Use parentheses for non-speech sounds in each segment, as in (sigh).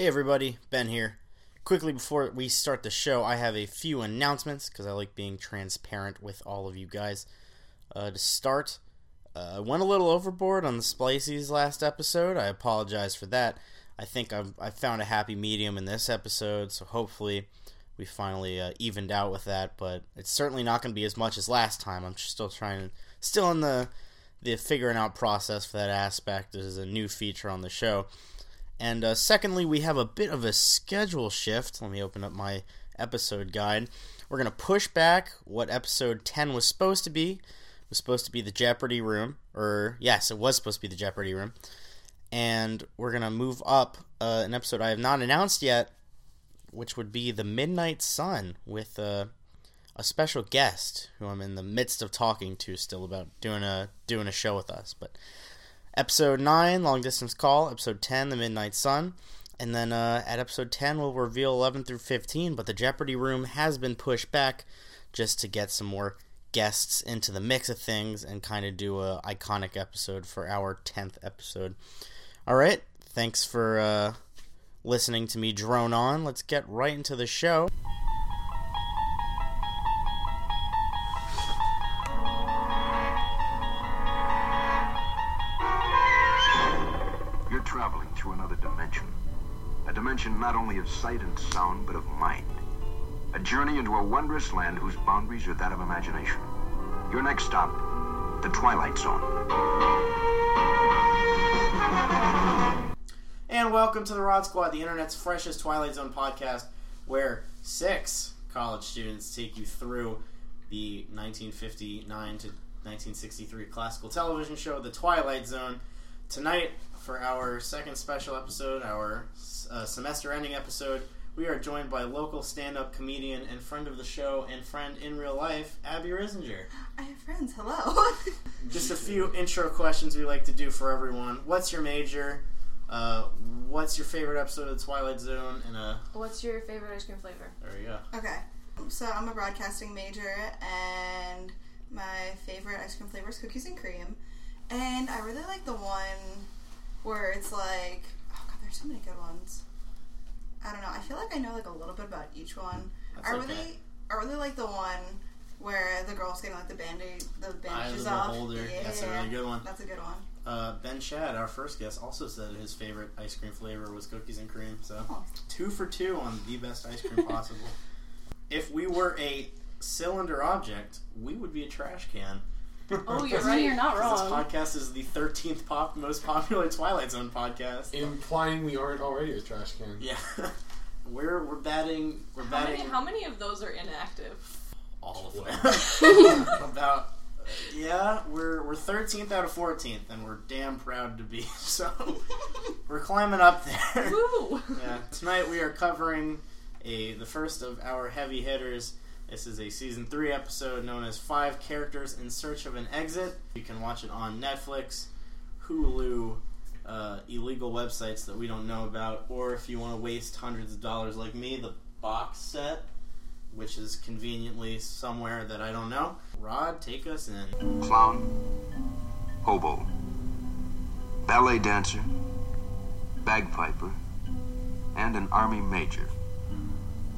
Hey everybody, Ben here. Quickly before we start the show, I have a few announcements because I like being transparent with all of you guys. Uh, to start, uh, I went a little overboard on the Splices last episode. I apologize for that. I think I've, I found a happy medium in this episode, so hopefully we finally uh, evened out with that. But it's certainly not going to be as much as last time. I'm still trying, still in the the figuring out process for that aspect. This is a new feature on the show. And uh, secondly, we have a bit of a schedule shift. Let me open up my episode guide. We're going to push back what episode 10 was supposed to be. It was supposed to be the Jeopardy room. Or, yes, it was supposed to be the Jeopardy room. And we're going to move up uh, an episode I have not announced yet, which would be The Midnight Sun with uh, a special guest who I'm in the midst of talking to still about doing a doing a show with us. But episode 9 long distance call. Episode 10 the midnight sun. And then uh, at episode 10 we'll reveal 11 through 15 but the jeopardy room has been pushed back just to get some more guests into the mix of things and kind of do a iconic episode for our 10th episode. All right thanks for uh, listening to me drone on. Let's get right into the show not only of sight and sound, but of mind. A journey into a wondrous land whose boundaries are that of imagination. Your next stop, the Twilight Zone. And welcome to the Rod Squad, the internet's freshest Twilight Zone podcast, where six college students take you through the 1959 to 1963 classical television show, The Twilight Zone. Tonight, for our second special episode, our uh, semester ending episode, we are joined by local stand up comedian and friend of the show and friend in real life, Abby Risinger. I have friends. Hello. (laughs) Just a few intro questions we like to do for everyone. What's your major? Uh, what's your favorite episode of the Twilight Zone? And uh, What's your favorite ice cream flavor? there you go. okay. So I'm a broadcasting major, and my favorite ice cream flavor is cookies and cream. And I really like the one where it's like, oh god, there's so many good ones. I don't know. I feel like I know like a little bit about each one. That's I okay. really, I really like the one where the girl's getting like the bandage, the Eye of bandages the off. Yeah, That's a really good one. That's a good one. Uh, ben Shad, our first guest, also said his favorite ice cream flavor was cookies and cream. So Oh. two for two on the best ice cream possible. (laughs) if we were a cylinder object, we would be a trash can. (laughs) Oh, you're right. You're not wrong. This podcast is the 13th pop most popular (laughs) Twilight Zone podcast. Implying we aren't already a trash can. Yeah, (laughs) we're we're batting we're How batting many, how many of those are inactive? all of them. About yeah, we're we're 13th out of 14th, and we're damn proud to be. So we're climbing up there. Woo! yeah. Tonight we are covering a the first of our heavy hitters. This is a season three episode known as Five Characters in Search of an Exit. You can watch it on Netflix, Hulu, uh, illegal websites that we don't know about, or if you want to waste hundreds of dollars like me, the box set, which is conveniently somewhere that I don't know. Rod, take us in. Clown, hobo, ballet dancer, bagpiper, and an army major.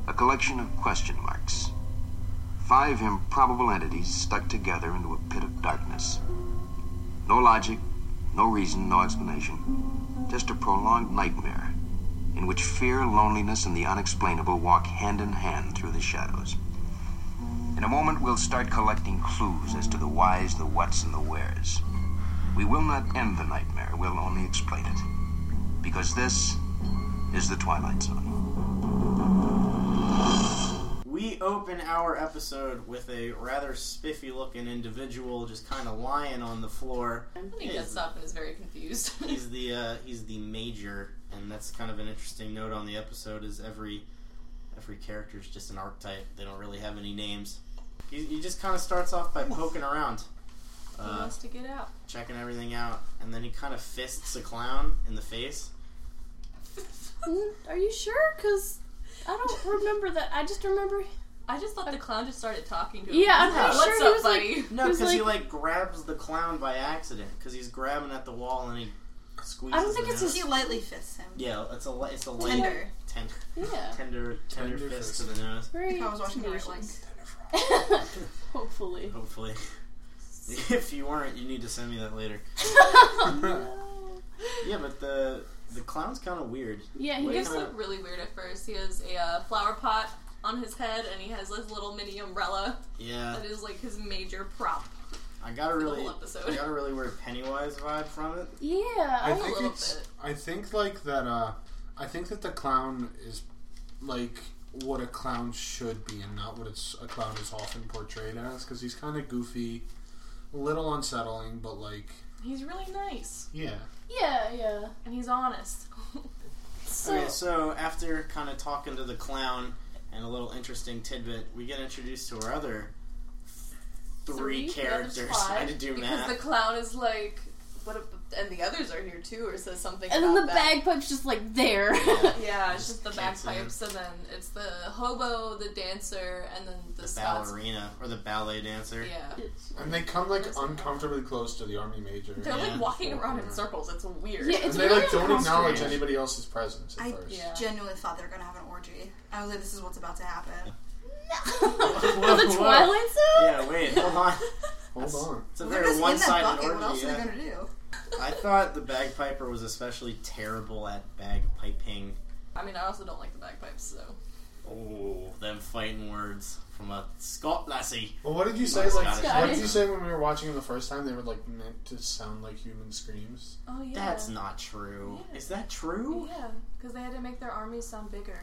A collection of question marks. Five improbable entities stuck together into a pit of darkness. No logic, no reason, no explanation. Just a prolonged nightmare in which fear, loneliness, and the unexplainable walk hand in hand through the shadows. In a moment, we'll start collecting clues as to the whys, the whats, and the wheres. We will not end the nightmare, we'll only explain it. Because this is the Twilight Zone. We open our episode with a rather spiffy looking individual just kind of lying on the floor. He gets up and is very confused. (laughs) He's the uh, he's the major, and that's kind of an interesting note on the episode. Is every every character is just an archetype. They don't really have any names. He, he just kind of starts off by poking around, he uh, wants to get out. checking everything out, and then he kind of fists a clown in the face. (laughs) Are you sure? Because I don't remember that. I just remember. I just thought the clown just started talking to him. Yeah, I'm He's pretty sure What's he up, was buddy? No, He was because he like- like grabs the clown by accident because he's grabbing at the wall and he squeezes I don't think the it's nose. He lightly fists him. Yeah, it's a li- it's a light Tender. tender Yeah. tender tender, Tender fist fist. to the nose. Very If I was watching the right tenacious. link. Hopefully. Hopefully, (laughs) if you weren't, you need to send me that later. No. (laughs) Yeah, but the the clown's kind of weird. Yeah, he Wait, He just kinda- looked really weird at first. He has a uh, flower pot on his head, and he has this little mini umbrella Yeah, that is like his major prop. I got a the really whole episode. I got a really weird Pennywise vibe from it. Yeah, I I, think little it's. bit. I think like that. Uh, I think that the clown is like what a clown should be, and not what it's a clown is often portrayed as. Because he's kind of goofy, a little unsettling, but like He's really nice, yeah. Yeah, yeah. and he's honest. (laughs) So, Okay, so after kind of talking to the clown and a little interesting tidbit, we get introduced to our other three, Three? Characters. I had to do because math. the clown is like, what? if- And the others are here too, or says something. and then the that. bagpipe's just like there. Yeah, (laughs) it's just the bagpipes, and then it's the hobo, the dancer, and then the, the Scots. ballerina or the ballet dancer. Yeah, And they come like uncomfortably close to the army major. they're like walking around in circles. It's weird. Yeah, and it's they really like don't acknowledge anybody else's presence at I first. Yeah. genuinely thought they were gonna have an orgy. I was like, this is what's about to happen. For (laughs) (laughs) oh, the Twilight Zone? Yeah, wait, hold on. Hold on. It's a They're very in that one-sided bucket. What else orgy. are they gonna do? I thought the bagpiper was especially terrible at bagpiping. I mean, I also don't like the bagpipes, so. Oh, them fighting words from a Scot lassie. Well, what did you say? Like, Scottish. what did you say when we were watching them the first time? They were like meant to sound like human screams. Oh yeah. That's not true. Yeah. Is that true? Yeah, because they had to make their armies sound bigger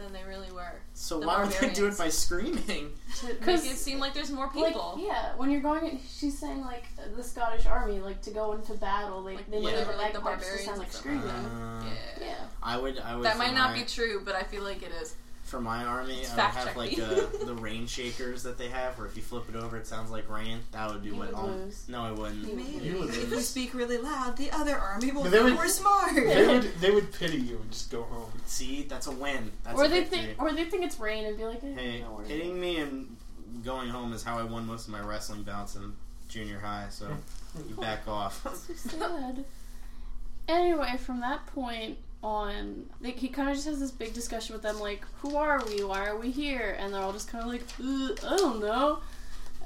than they really were So The why would they do it by screaming? (laughs) to make 'Cause, it seem like there's more Like, people. yeah, when you're going, she's saying like the Scottish army, like to go into battle, they Like, they yeah. make like, the bagpipes to barbarians sound like screaming. Uh, Yeah. yeah, I would. I would. That might not my- be true, but I feel like it is. For my army, It's I would have like check uh, (laughs) the rain shakers that they have, where if you flip it over, it sounds like rain. That would be You what. would all- lose. No, I wouldn't. Maybe You would if you speak really loud, the other army will they think would- we're smart. They would they would pity you and just go home. See, that's a win. That's or a they victory. think, or they think it's rain and be like, eh, Hey, don't hitting me and going home is how I won most of my wrestling bouts in junior high. So (laughs) you back off. so sad. Anyway, from that point on, like, he kind of just has this big discussion with them, like, who are we? Why are we here? And they're all just kind of like, uh, I don't know.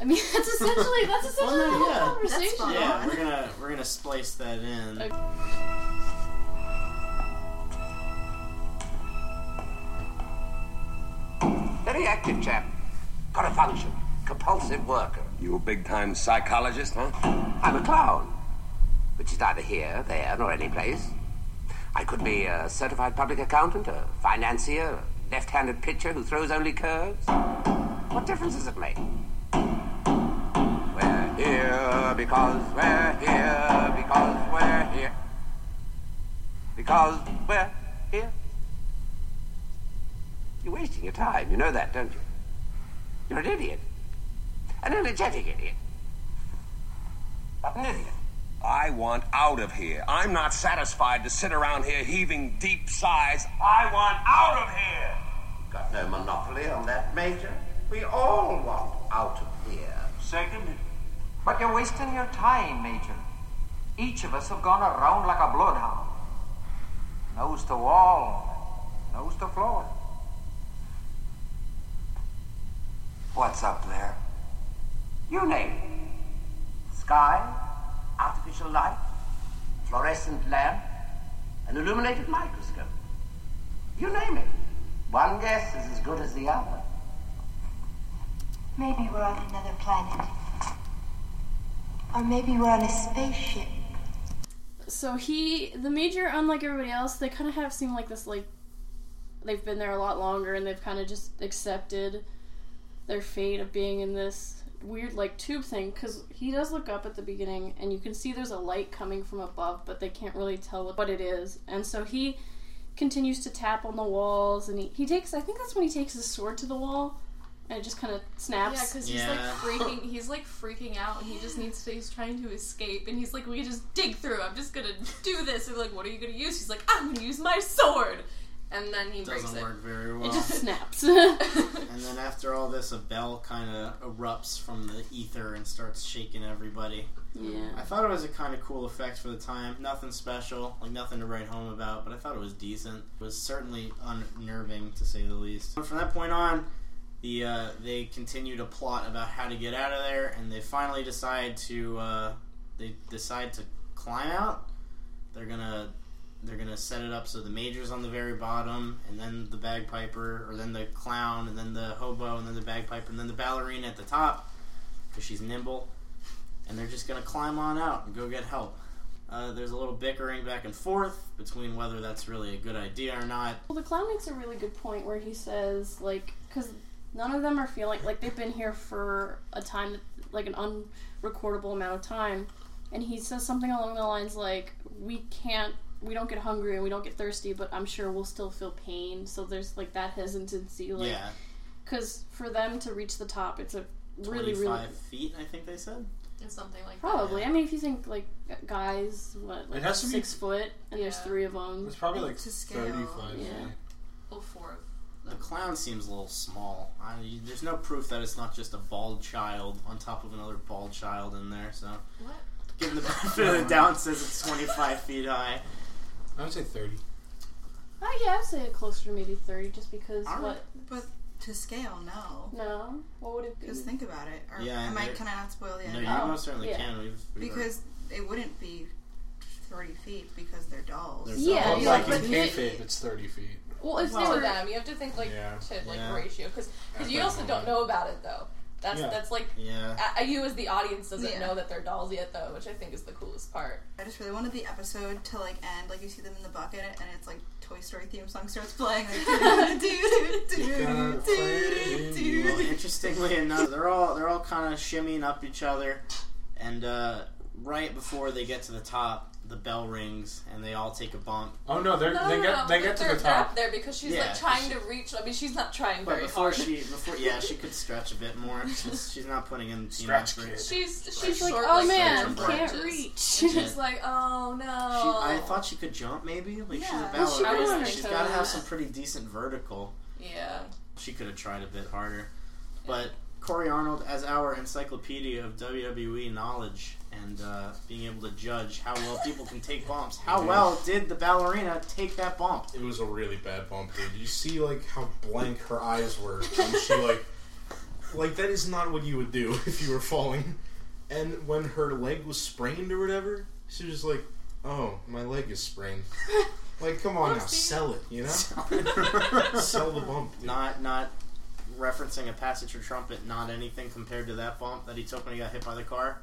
I mean, (laughs) that's essentially that's essentially Well, the no, whole yeah. conversation. Yeah, we're gonna we're gonna splice that in. Okay. Very active chap. Got a function. Compulsive worker. You a big time psychologist, huh? I'm a clown. Which is neither here, there, nor any place. I could be a certified public accountant, a financier, a left handed pitcher who throws only curves. What difference does it make? We're here because we're here because we're here. Because we're here. You're wasting your time. You know that, don't you? You're an idiot. An energetic idiot. An idiot. I want out of here. I'm not satisfied to sit around here heaving deep sighs. I want out of here. Got no monopoly on that, Major. We all want out of here. Second, But you're wasting your time, Major. Each of us have gone around like a bloodhound. Nose to wall, nose to floor. What's up there? You name it. Sky, artificial light, fluorescent lamp, an illuminated microscope. You name it. One guess is as good as the other. Maybe we're on another planet. Or maybe we're on a spaceship. So he, the major, unlike everybody else, they kind of have seemed like this like they've been there a lot longer and they've kind of just accepted their fate of being in this weird like tube thing because he does look up at the beginning and you can see there's a light coming from above but they can't really tell what it is and so he continues to tap on the walls and he, he takes i think that's when he takes his sword to the wall and it just kind of snaps. Yeah, because he's Yeah. like freaking. (laughs) He's like freaking out, and he just needs to. He's trying to escape, and he's like, "We can just dig through. I'm just gonna do this." And like, "What are you gonna use?" He's like, "I'm gonna use my sword." And then he breaks it. Doesn't it. work very well. it well. just (laughs) snaps (laughs) And then after all this, a bell kind of erupts from the ether and starts shaking everybody. Yeah. I thought it was a kind of cool effect for the time. Nothing special, like nothing to write home about, but I thought it was decent. It was certainly unnerving to say the least. From that point on, the uh, they continue to plot about how to get out of there, and they finally decide to uh, they decide to climb out. They're gonna they're gonna set it up so the major's on the very bottom, and then the bagpiper, or then the clown, and then the hobo, and then the bagpiper, and then the ballerina at the top, because she's nimble and they're just to climb on out and go get help. Uh, there's a little bickering back and forth between whether that's really a good idea or not. Well, the clown makes a really good point where he says, like, because none of them are feeling like they've been here for a time, like an unrecordable amount of time, and he says something along the lines like, "We can't, we don't get hungry and we don't get thirsty, but I'm sure we'll still feel pain." So there's like that hesitancy, like, yeah, because for them to reach the top, it's a really, 25 really feet, I think they said. It's something like Probably. I mean, if you think like guys, what like It has to be- six foot, and there's three of them. It's probably like To scale, 35 yeah. feet. that. Oh, four of The clown seems a little small. I, there's no proof that it's not just a bald child on top of another bald child in there, so. What? Given the benefit of the doubt, it says it's 25 feet high. I would say 30. Oh yeah, I'd say closer to maybe thirty, just because Alright. what? But to scale, no. No, what would it be? Because think about it. Or Yeah, am I, there- can I not spoil the No, end? you Oh, most certainly yeah. can. We've, we've Because it wouldn't be 30 feet because they're dolls. They're Yeah, Well, yeah, like but in they- kayfabe, it's 30 feet. Well, it's Well, they to them. You have to think like Yeah. to like Yeah. ratio because At you also don't know about it though. That's Yeah. that's like Yeah. uh, you as the audience doesn't Yeah. know that they're dolls yet though, which I think is the coolest part. I just really wanted the episode to like end like you see them in the bucket and it's like Toy Story theme song starts playing. Like, (laughs) Well, interestingly enough, they're all they're all kind of shimmying up each other, and uh, right before they get to the top, the bell rings, and they all take a bump. Oh no, they're, No, they no, get no, they they're, get to the top. there because she's Yeah, like trying she- to reach. I mean, she's not trying But very before hard. she, (laughs) before yeah, she could stretch a bit more. She's, (laughs) she's not putting in you know, Stretch for- kid. She's she's she's like, short, oh like man, four can't inches. reach. She's like, oh no. She, I thought she could jump, maybe. Like she's a Yeah. Well, she ballerina. could. she's got to have some pretty decent vertical. Yeah. She could have tried a bit harder. But Corey Arnold, as our encyclopedia of WWE knowledge and uh, being able to judge how well people can take bumps, how well did the ballerina take that bump? It was a really bad bump, dude. You see, like how blank her eyes were when she like, like that is not what you would do (laughs) if you were falling. And when her leg was sprained or whatever, she was just like, "Oh, my leg is sprained." (laughs) Like, come on now, sell it. You know, (laughs) sell the bump. dude. not not referencing a Passage for Trumpet, not anything compared to that bump that he took when he got hit by the car.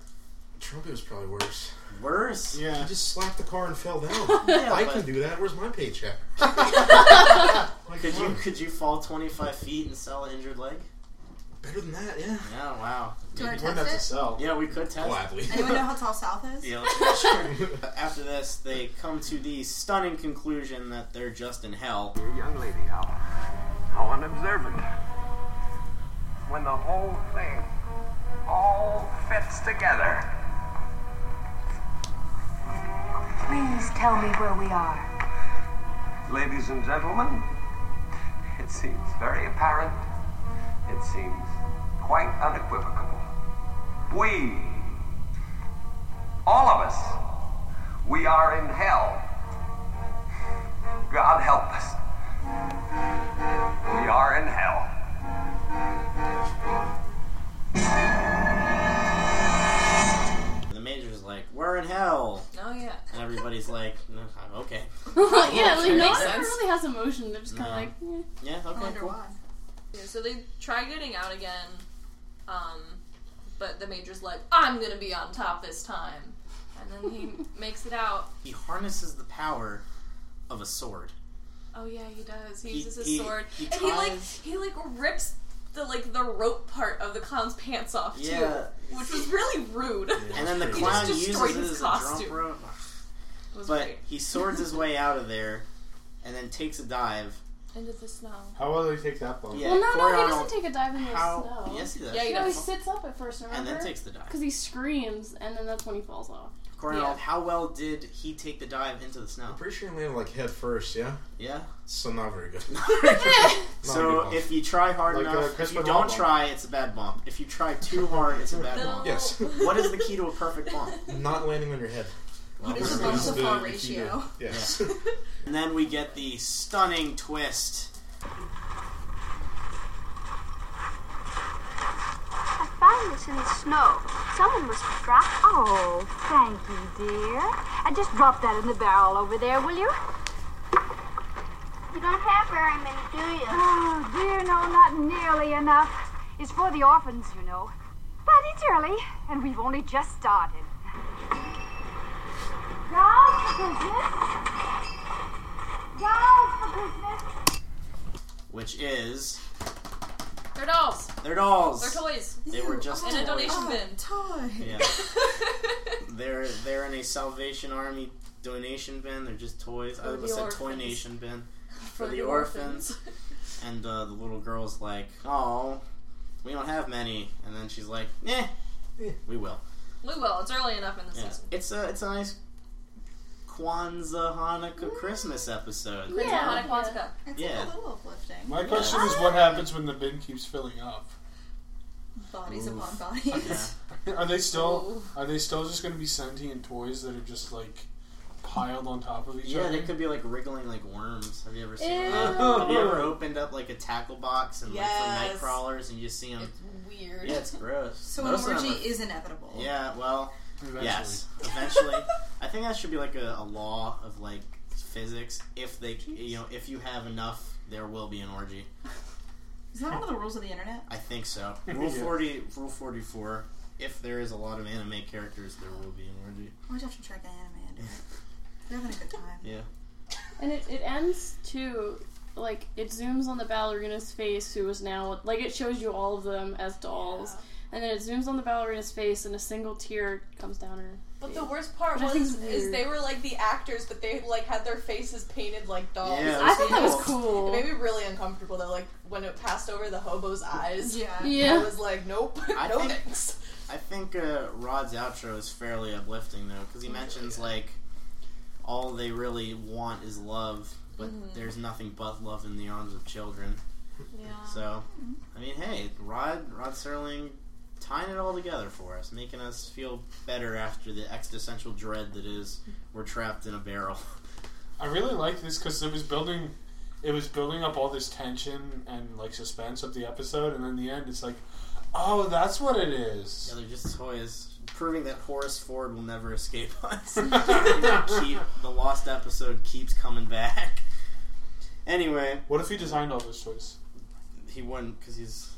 Trumpet was probably worse. Worse. Yeah. He just slapped the car and fell down. (laughs) Yeah, I but- can do that. Where's my paycheck? (laughs) Like, Could come you on. could you fall twenty five feet and sell an injured leg? better than that? Yeah, Yeah, wow. Do I We're test not to it? sell. Yeah, we could test. gladly. Anyone know how (laughs) tall South is? Yeah, sure. After this, they come to the stunning conclusion that they're just in hell. Dear young lady, how, how unobservant. When the whole thing all fits together. Please tell me where we are. Ladies and gentlemen, it seems very apparent. It seems quite unequivocal. We, all of us, we are in hell. God help us. We are in hell. And the major's like, "We're in hell," Oh yeah. and everybody's like, no, "Okay, (laughs) yeah, like no one ever really has emotion. They're just kind of No. like, eh. yeah, I okay, wonder cool." why. Yeah, so they try getting out again, um, but the major's like, I'm gonna be on top this time. And then he (laughs) makes it out. He harnesses the power of a sword. Oh yeah, he does. He, He- uses his he- sword. he and he like he like rips the like the rope part of the clown's pants off too. Yeah. Which was really rude. And then the He clown just uses destroyed it his as a jump costume. rope. It was But great. he swords his way out of there, and then takes a dive. Into the snow. How will they take that bump? Yeah, well, no, Corey no, he Arnold- doesn't take a dive in the How? snow. Yes, he does. Yeah, he no, he does. sits up at first, remember? and then takes the dive. Because he screams, and then that's when he falls off. Cornell, how well did he take the dive into the snow? I'm pretty sure he landed like head first, yeah? Yeah. So not very good. (laughs) (laughs) So bump. if you try hard Like, uh, enough, if you don't Nolan. try, it's a bad bump. If you try too hard, it's a bad No. bump. Yes. What is the key to a perfect bump? (laughs) Not landing on your head. What is the Well, bump to fall if you do- ratio? Yes. And then we get the stunning twist. I this in the snow. Someone must have dropped. Oh, thank you, dear. And just drop that in the barrel over there, will you? You don't have very many, do you? Oh, dear, no, not nearly enough. It's for the orphans, you know. But it's early, and we've only just started. Dolls for business. Dolls for business. which is They're dolls. they're dolls. They're toys. They were just in a donation Oh, bin. toy. Yeah, (laughs) they're they're in a Salvation Army donation bin. They're just toys. I For almost the said toy nation bin (laughs) For the, the orphans. orphans. and uh, the little girl's like, "Oh, we don't have many," and then she's like, "Eh, we will." We will. It's early enough in the Yeah. season. It's a it's a nice Kwanzaa Hanukkah Christmas episode. Yeah, Yeah. Hanukkah Kwanzaa. It's Yeah. a little uplifting. My question is, what happens when the bin keeps filling up? Bodies Oof. upon (laughs) bodies. Yeah. (laughs) Are they still are they still just going to be sentient toys that are just like piled on top of each Yeah, other? Yeah, they could be like wriggling like worms. Have you ever seen Ew. that? Have you ever opened up like a tackle box and like for night crawlers and you just see them? It's weird. Yeah, it's gross. So an Most of them orgy are- is inevitable. Yeah, well, Eventually. yes, eventually. I think that should be like a, a law of like physics. If they, you know, if you have enough, there will be an orgy. Is that one of the rules of the internet? I think so. (laughs) Rule Yeah. forty, rule forty-four. If there is a lot of anime characters, there will be an orgy. Why'd you have to track anime into it? They're having a good time. Yeah. And it, it ends too, like, it zooms on the ballerina's face, who is now, like, it shows you all of them as dolls. And then it zooms on the ballerina's face, and a single tear comes down her. But the worst part Which was is is they were like the actors, but they like had their faces painted like dolls. Yeah, I thought that was Cool. cool. It made me really uncomfortable though. Like when it passed over the hobo's eyes. Yeah. I Yeah. was like, nope, (laughs) I no think- thanks. I think uh, Rod's outro is fairly uplifting though, because he mentions like all they really want is love, but there's nothing but love in the arms of children. Yeah. So, I mean, hey, Rod Rod Serling tying it all together for us, making us feel better after the existential dread that is we're trapped in a barrel. I really like this because it was building, it was building up all this tension and like suspense of the episode, and then the end, it's like, oh, that's what it is. Yeah, they're just toys, proving that Horace Ford will never escape (laughs) us. (laughs) Keep, the lost episode keeps coming back. Anyway, What if he designed all those toys? he wouldn't because he's.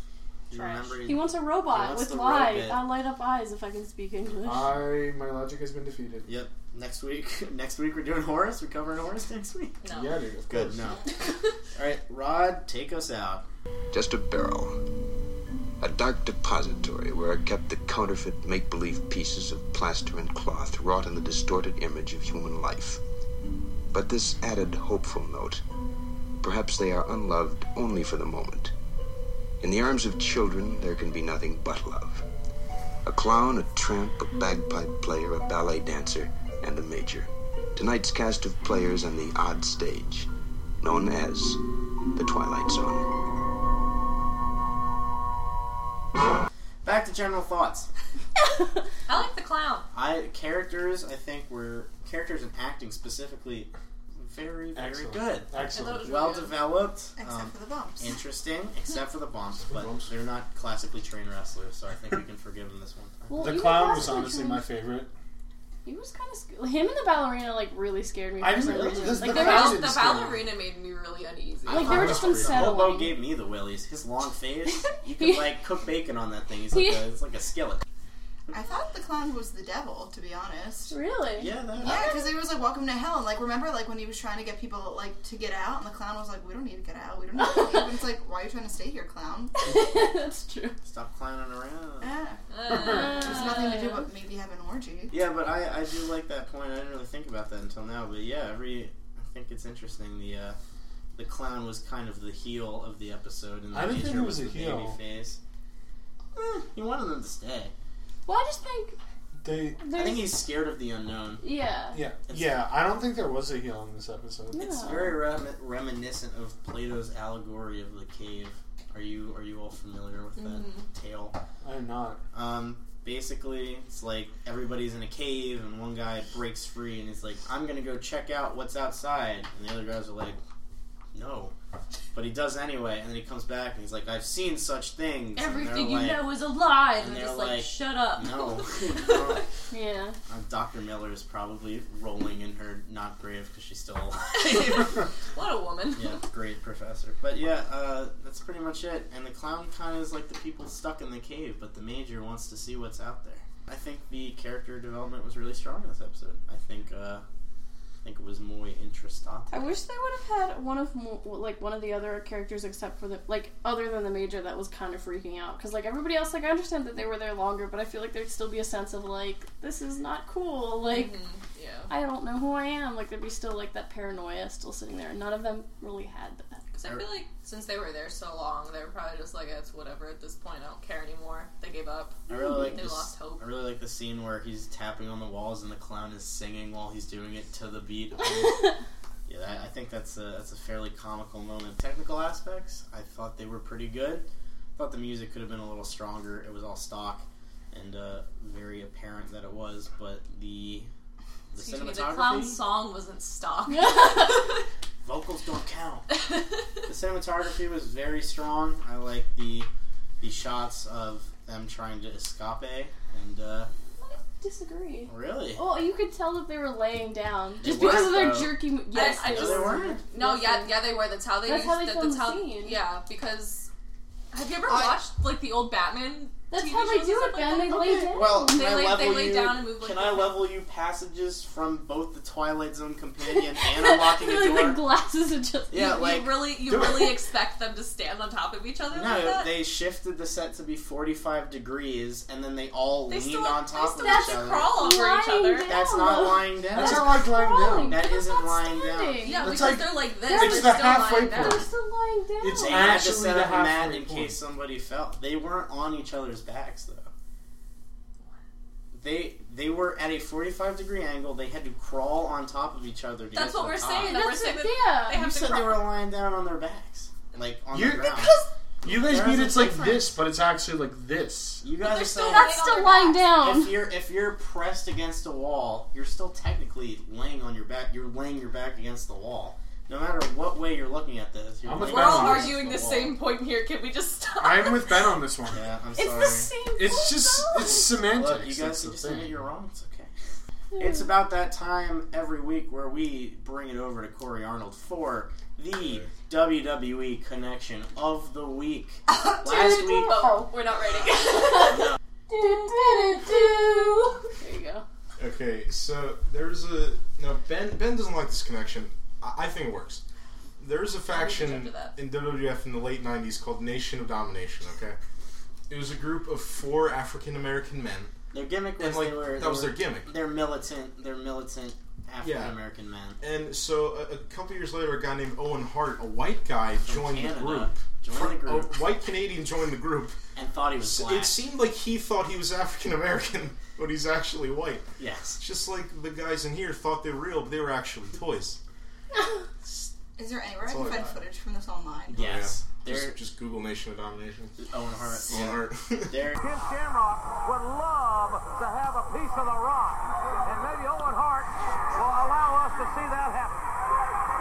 You Trash. He wants a robot wants with the light, robot. uh, light up eyes, if I can speak English. I my logic has been defeated. Yep. Next week, (laughs) next week we're doing Horace. We're covering Horace next week. No. Yeah, dude. Of Good. course. No. (laughs) All right, Rod, take us out. Just a barrel. A dark depository where are kept the counterfeit make believe pieces of plaster and cloth wrought in the distorted image of human life. But this added hopeful note perhaps they are unloved only for the moment. In the arms of children, there can be nothing but love. A clown, a tramp, a bagpipe player, a ballet dancer, and a major. Tonight's cast of players on the odd stage, known as the Twilight Zone. Back to general thoughts. (laughs) I like the clown. I characters. I think were characters and acting specifically very very Excellent. good. Excellent. Well good. developed. Except um, for the bumps. interesting, (laughs) except for the bumps, but Bumps. they're not classically trained wrestlers, so I think we can forgive them this one time. Well, The clown was honestly trained- my favorite. He was kind of sc- him and the ballerina like really scared me. I for didn't really- this- like the they just the ballerina made me really uneasy. like they were just Hobo unsettling. gave me the willies. His long face, (laughs) you could like cook bacon on that thing. He's like He- a, it's like a skillet. I thought the clown was the devil, to be honest. Really? Yeah, that. Yeah, because he was like, "Welcome to hell," and like, remember, like when he was trying to get people like to get out, and the clown was like, "We don't need to get out. We don't need to leave." And it's like, "Why are you trying to stay here, clown?" (laughs) That's true. Stop clowning around. Yeah, Uh, there's nothing to do but maybe have an orgy. Yeah, but I, I do like that point. I didn't really think about that until now. But yeah, every I think it's interesting. The uh, the clown was kind of the heel of the episode, and the I didn't think he was the a heel. baby face. Eh, he wanted them to stay. Well, I just think They, I think he's scared of the unknown. Yeah. yeah, yeah. I don't think there was a heel in this episode. It's very rem- reminiscent of Plato's allegory of the cave. Are you are you all familiar with that tale? I'm not. Um, basically, it's like everybody's in a cave and one guy breaks free and he's like, "I'm gonna go check out what's outside," and the other guys are like, "No," but he does anyway, and then he comes back and he's like, "I've seen such things." Everything you like, know is a lie. and And they're just like, like, shut up. No. (laughs) (laughs) Yeah. Uh, Dr. Miller is probably rolling in her not grave because she's still alive. (laughs) what a woman. yeah, great professor. But yeah, uh, that's pretty much it. And the clown kind of is like the people stuck in the cave, but the major wants to see what's out there. I think the character development was really strong in this episode. I think, uh, think it was muy interesante. I wish they would have had one of mo- like one of the other characters except for the like other than the major that was kind of freaking out because like everybody else like I understand that they were there longer but I feel like there'd still be a sense of like this is not cool like mm-hmm, Yeah. I don't know who I am like there'd be still like that paranoia still sitting there and none of them really had that. Because I feel like since they were there so long, they were probably just like, it's whatever at this point. I don't care anymore. They gave up. I really like they this, lost hope. I really like the scene where he's tapping on the walls and the clown is singing while he's doing it to the beat. (laughs) yeah, that, I think that's a that's a fairly comical moment. Technical aspects, I thought they were pretty good. I thought the music could have been a little stronger. It was all stock and uh, very apparent that it was, but the the Excuse me, the clown song wasn't stock. (laughs) (laughs) vocals don't count. (laughs) the cinematography was very strong. I like the the shots of them trying to escape and. Uh, Disagree. Really? Oh, you could tell that they were laying down just They because of their though. jerky. mo- Yes, I, I they just were. no, yeah, yeah, they were. That's how they. That's used, how they that, filmed that's the scene. Yeah, because have you ever I- watched like the old Batman? That's TV how they shows do and it, stuff Ben. Like They that? lay down. Well, can They I lay- level they lay you? down and move like can that. I level you passages from both the Twilight Zone companion and unlocking a (laughs) like door? the glasses are just. Yeah, you, like you really, you really (laughs) expect them to stand on top of each other like no, that? they shifted the set to be forty-five degrees, and then they all They leaned still- on they top still of have each to other. crawl over each other. down. That's not lying down. That's not like lying down. That They're isn't lying down. yeah, That's because like- they're like this. It's they're the still halfway lying down. point. They're still lying down. It's They had to actually set the up a mat halfway in case somebody fell. They weren't on each other's backs though. They they were at a forty-five degree angle. They had to crawl on top of each other. To That's get to what the we're top. saying. That we're That's saying what- yeah. they You have to said they were lying down on their backs, like on You- the ground. Because You guys mean it's like difference. this, but it's actually like this. you guys they're still That's still lying backs. down. if you're if you're pressed against a wall, you're still technically laying on your back. You're laying your back against the wall. No matter what way you're looking at this, you're I'm with we're Ben all on against arguing the same point here. Can we just stop? I'm with Ben on this one. Yeah, I'm It's sorry. the same. It's just it's semantics. Look, you guys that's can the just admit thing. you're wrong. It's okay. It's about that time every week where we bring it over to Corey Arnold for the WWE connection of the week. (laughs) Last week, Oh, we're not ready. (laughs) (laughs) There you go. Okay, so there's a no. Ben Ben doesn't like this connection. I, I think it works. There's a faction in WWF in the late '90s called Nation of Domination. Okay, it was a group of four African American men. their gimmick was And, like, they were that they was were- their gimmick. They're militant. They're militant African American men. And so a, a couple years later, a guy named Owen Hart, a white guy, joined Canada, the group. joined the group. A white Canadian joined the group. and thought he was black. it seemed like he thought he was African American, (laughs) but he's actually white. yes. It's just like the guys in here thought they were real, but they were actually toys. Is there anywhere That's I can find got. footage from this online? Yes. Yeah. They're Just, just Google Nation of Domination. Owen Hart. Owen Hart. (laughs) They're Ken Shamrock would love to have a piece of the rock. And maybe Owen Hart will allow us to see that happen.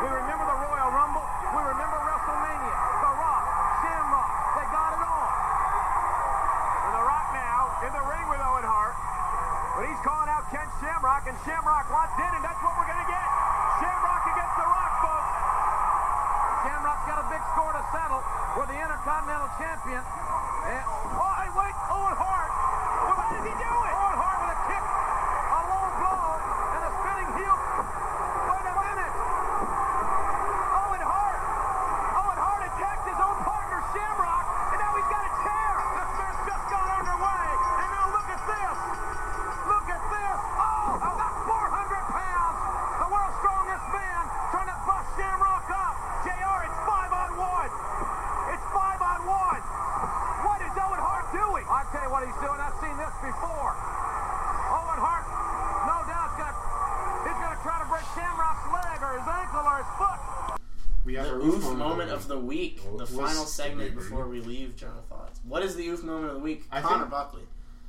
We remember the Royal Rumble. We remember WrestleMania. The Rock, Shamrock, they got it on. And The Rock now in the ring with Owen Hart. But he's calling out Ken Shamrock, and Shamrock wants in, and settle with the Intercontinental Champion. And, oh, hey, wait, Owen Hart. What did he do it? Owen Hart with a kick, a low blow, and a spinning heel. Wait a minute. Owen Hart. Owen Hart attacked his own partner, Shamrock, and now he's got a chair. This match just got underway, and now look at this. Look at this. Oh, about 400 pounds. The world's strongest man trying to bust Shamrock up. JR, it's five on one. It's five on one. What is Owen Hart doing? I'll tell you what he's moment of the week, What the final segment big before we leave. General thoughts. What is the oof moment of the week? I Connor think- Buckley.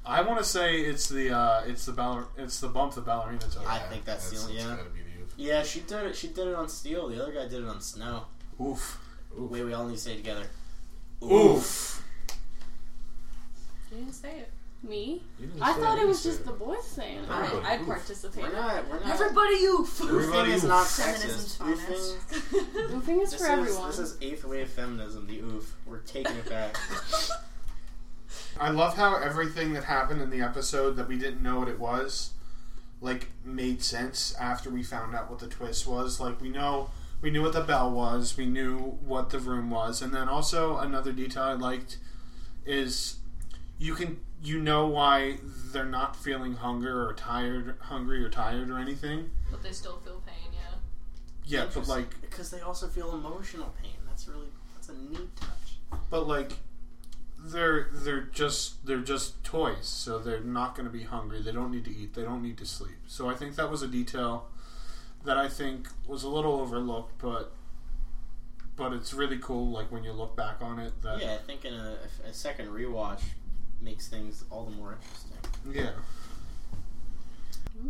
I want to say it's the uh, it's the baller it's the bump the ballerina took. I think that's, the only. that's Yeah. gotta be the oof. Yeah, she did it. She did it on steel. The other guy did it on snow. Oof. Wait, we all need to say it together. Oof. You didn't say it. Me? I thought it was just it. the boys saying it. I, Everybody, I'd participate. We're not. We're not. Everybody oof. Oofing is oof. not Feminism's sexist. finest. Oofing. Roofing (laughs) is This for is, everyone. this is eighth wave feminism. The oof. We're taking it back. (laughs) I love how everything that happened in the episode that we didn't know what it was, like made sense after we found out what the twist was. Like we know we knew what the bell was, we knew what the room was, and then also another detail I liked is you can you know why they're not feeling hunger or tired, hungry or tired or anything. But they still feel pain, yeah. Yeah, but like because they also feel emotional pain. That's really that's a neat touch. but like they're they're just they're just toys so they're not going to be hungry they don't need to eat they don't need to sleep so i think that was a detail that i think was a little overlooked but but it's really cool like when you look back on it that Yeah, I think in a, a second rewatch makes things all the more interesting. yeah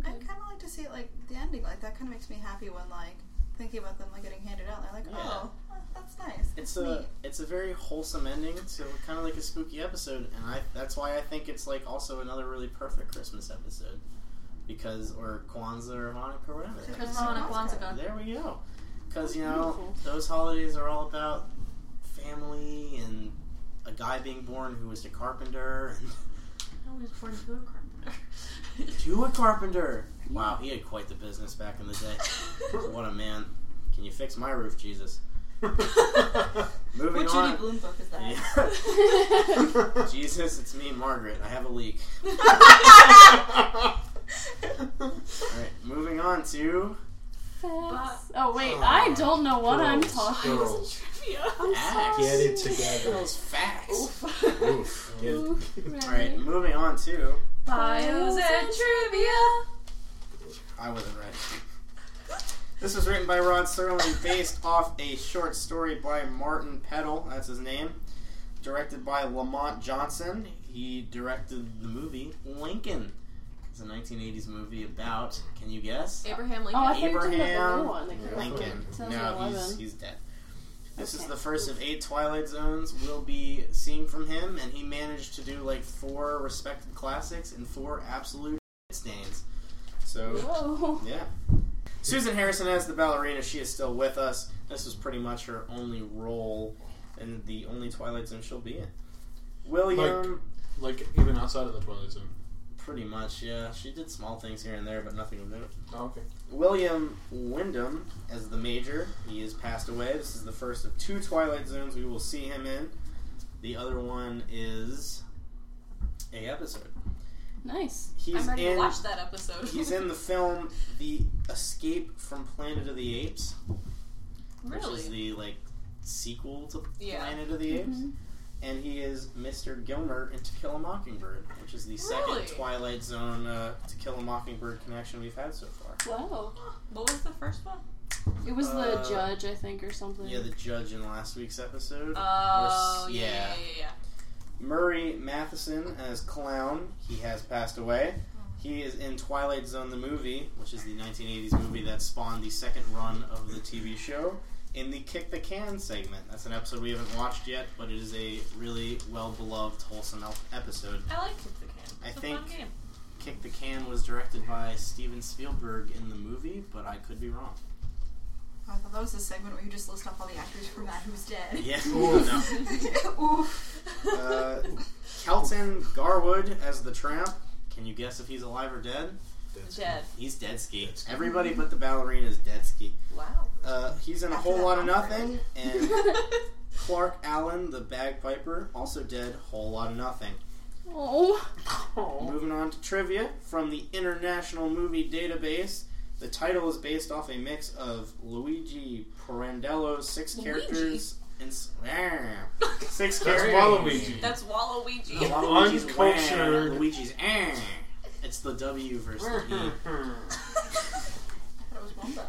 I kind of like to see it like the ending. Like that kind of makes me happy when like thinking about them like getting handed out. They're like, Yeah. oh, that's nice. It's That's a neat. it's a very wholesome ending to kind of like a spooky episode, and I that's why I think it's like also another really perfect Christmas episode because or Kwanzaa or Hanukkah or whatever. Because Hanukkah, Kwanzaa. Kwanzaa. There we go. Because you know Beautiful. those holidays are all about family and a guy being born who was a carpenter and (laughs) I was born to a carpenter. to a carpenter. Wow, he had quite the business back in the day. (laughs) what a man! Can you fix my roof, Jesus? (laughs) Moving What on. Judy Blume book is that? Yeah. (laughs) Jesus, it's me, Margaret. I have a leak. (laughs) Alright, moving on to Facts. Oh wait, I don't know what I'm talking. girls. I'm facts. Get it together. Those facts. Oof. Get it. Alright, moving on to. Bios and trivia. I wasn't ready. This was written by Rod Serling, based off a short story by Martin Petal. That's his name. Directed by Lamont Johnson. He directed the movie Lincoln. It's a 1980s movie about. Can you guess? Abraham Lincoln. Oh, I Lincoln. thought you were talking about the Abraham new one. that Lincoln. No, he's he's dead. This is the first of eight Twilight Zones we'll be seeing from him, and he managed to do like four respected classics and four absolute stains. So Whoa. yeah. Susan Harrison as the ballerina. She is still with us. This was pretty much her only role and the only Twilight Zone she'll be in. William, like even outside of the twilight zone pretty much, yeah. She did small things here and there, but nothing of note. oh, okay William Windom as the Major. He has passed away. This is the first of two Twilight Zones we will see him in. The other one is a episode. Nice. He's I'm ready in. to watch that episode. He's in the film The Escape from Planet of the Apes, which really. is the like sequel to Yeah. Planet of the Apes. Mhm. And he is Mr. Gilmer in To Kill a Mockingbird, which is the Really? second Twilight Zone uh, To Kill a Mockingbird connection we've had so far. Wow. What was the first one? It was the Uh, judge, I think, or something. Yeah, the judge in last week's episode. Oh, Or s- yeah, yeah, yeah, yeah. Murray Matheson as Clown. He has passed away. He is in Twilight Zone the movie, which is the 1980s movie that spawned the second run of the TV show, in the Kick the Can segment. That's an episode we haven't watched yet, but it is a really well beloved, wholesome episode. I like Kick the Can. I It's think-. Kick the Can was directed by Steven Spielberg in the movie, but I could be wrong. Oh, I thought that was the segment where you just list off all the actors from that who's dead. Yeah, (laughs) no. (laughs) Oof. Uh, Kelton Garwood as the tramp. Can you guess if he's alive or dead? Dead. He's dead ski. Dead ski. Everybody but the ballerina is dead ski. Wow. Uh, he's in a After whole lot of concert. nothing, and (laughs) Clark Allen, the bagpiper, also dead. Whole lot of nothing. Oh. Moving on to trivia from the International Movie Database. The title is based off a mix of Luigi Pirandello's six Luigi? characters and s- (laughs) six That's characters. Waluigi. That's Waluigi. Waluigi's wah, Uncultured. Luigi's ah. It's the W versus the E. (laughs) I thought was Wumbo.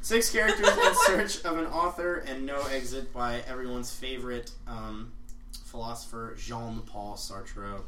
Six characters in search of an author and no exit by everyone's favorite um, philosopher Jean Paul Sartre.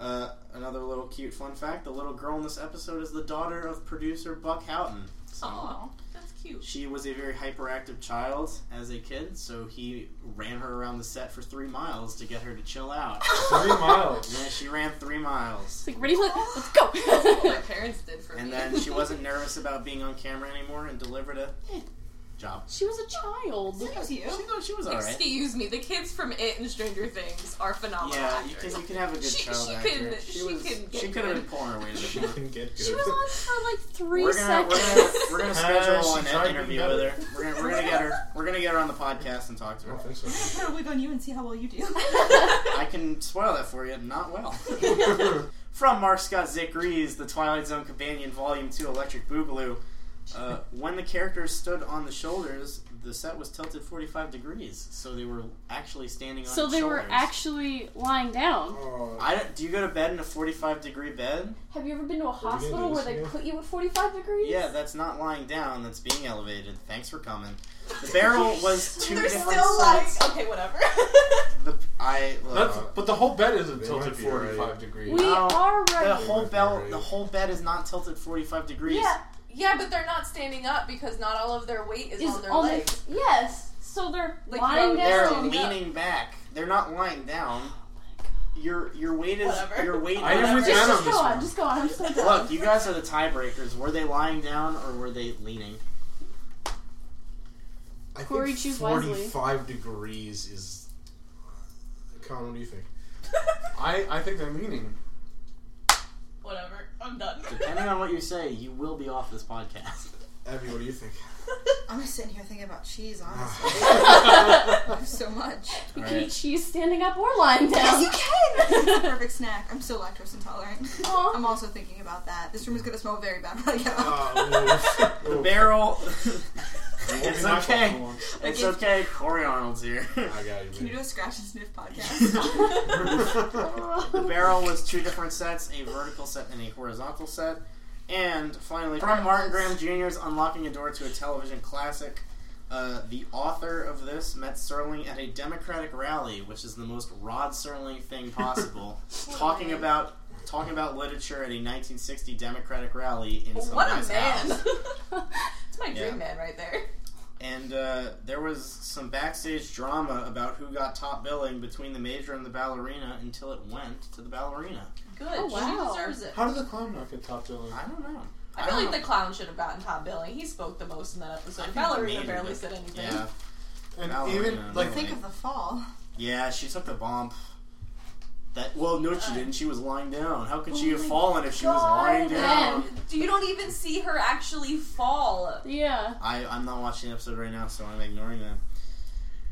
Uh, another little cute fun fact: the little girl in this episode is the daughter of producer Buck Houghton. So Aw, that's cute. she was a very hyperactive child as a kid, so he ran her around the set for three miles to get her to chill out. (laughs) Three miles. Yeah, she ran three miles. Like, ready, let, let's go. That's what my (laughs) parents did for And me. And then she wasn't nervous about being on camera anymore and delivered a (laughs) job. she was a child. Same as you. She, was- she was alright. Excuse me, the kids from It and Stranger Things are phenomenal Yeah, you actors. can, you can have a good She- child she actor. can- she she was, can get she could have been good. pulling her weight She bit more. can get good. She was on for like 3 We're gonna, we're seconds. gonna we're gonna Uh, schedule she an tried to be interview with her. We're gonna, we're gonna get her we're gonna get her on the podcast and talk to her. don't think so. Put a wig on you and see how well you do. (laughs) I can spoil that for you. Not well. (laughs) From Marc Scott Zicree's, The Twilight Zone Companion, Volume 2, Electric Boogaloo. Uh, (laughs) when the characters stood on the shoulders, the set was tilted 45 degrees, so they were actually standing on So its they were actually lying down. Oh, I don't, do you go to bed in a 45 degree bed? Have you ever been to a hospital where they again? put you at 45 degrees? Yeah, that's not lying down, that's being elevated. Thanks for coming. The barrel (laughs) was two They're different still like, sets. okay, whatever. (laughs) The, I, That's, uh, but the whole bed isn't tilted 45 right. degrees. We No, are the whole might be bell, right. the whole bed is not tilted 45 degrees. Yeah, Yeah, but they're not standing up because not all of their weight is, is on their on legs. the yes. So they're Like, lying no, They're down. standing up. leaning back. They're not lying down. Oh your your weight is Whatever. your weight. I am is- with Just, just go on, one. just go on. I'm so done. Look, you guys are the tiebreakers. Were they lying down or were they leaning? I Corey, think choose wisely. 45 degrees is. Colin, what do you think? I, I think they're leaning. Whatever. I'm done. Depending on what you say, you will be off this podcast. Abby, what do you think? I'm just sitting here thinking about cheese, honestly. (laughs) So much. You All can eat cheese standing up or lying down. Yes, you can! It's a (laughs) perfect snack. I'm so lactose intolerant. Aw. I'm also thinking about that. This room is going to smell very bad when I get Uh, home. The barrel. (laughs) Won't it's be my fault okay. for. It's okay. Corey Arnold's here. (laughs) I got you, Can you do a scratch and sniff podcast? (laughs) (laughs) The barrel was two different sets, a vertical set and a horizontal set. And finally, from Martin Grams Jr.'s Unlocking a Door to a Television Classic, uh, the author of this met Serling at a Democratic rally, which is the most Rod Serling thing possible, talking about talking about literature at a 1960 Democratic rally in some What a man. house. it's my Yeah. dream man right there. And uh, there was some backstage drama about who got top billing between the major and the ballerina until it went to the ballerina. Good. Oh, wow. She deserves it. How did the clown not get top billing? I don't know. I feel like know. the clown should have gotten top billing. He spoke the most in that episode. I Ballerina major barely did. said anything. Yeah. And Ballerina, even no. like Think of the fall. Yeah, she took the bump. That well, no, she didn't. She was lying down. How could she Oh have fallen if she was lying down? man. You don't even see her actually fall. Yeah. I I'm not watching the episode right now, so I'm ignoring that.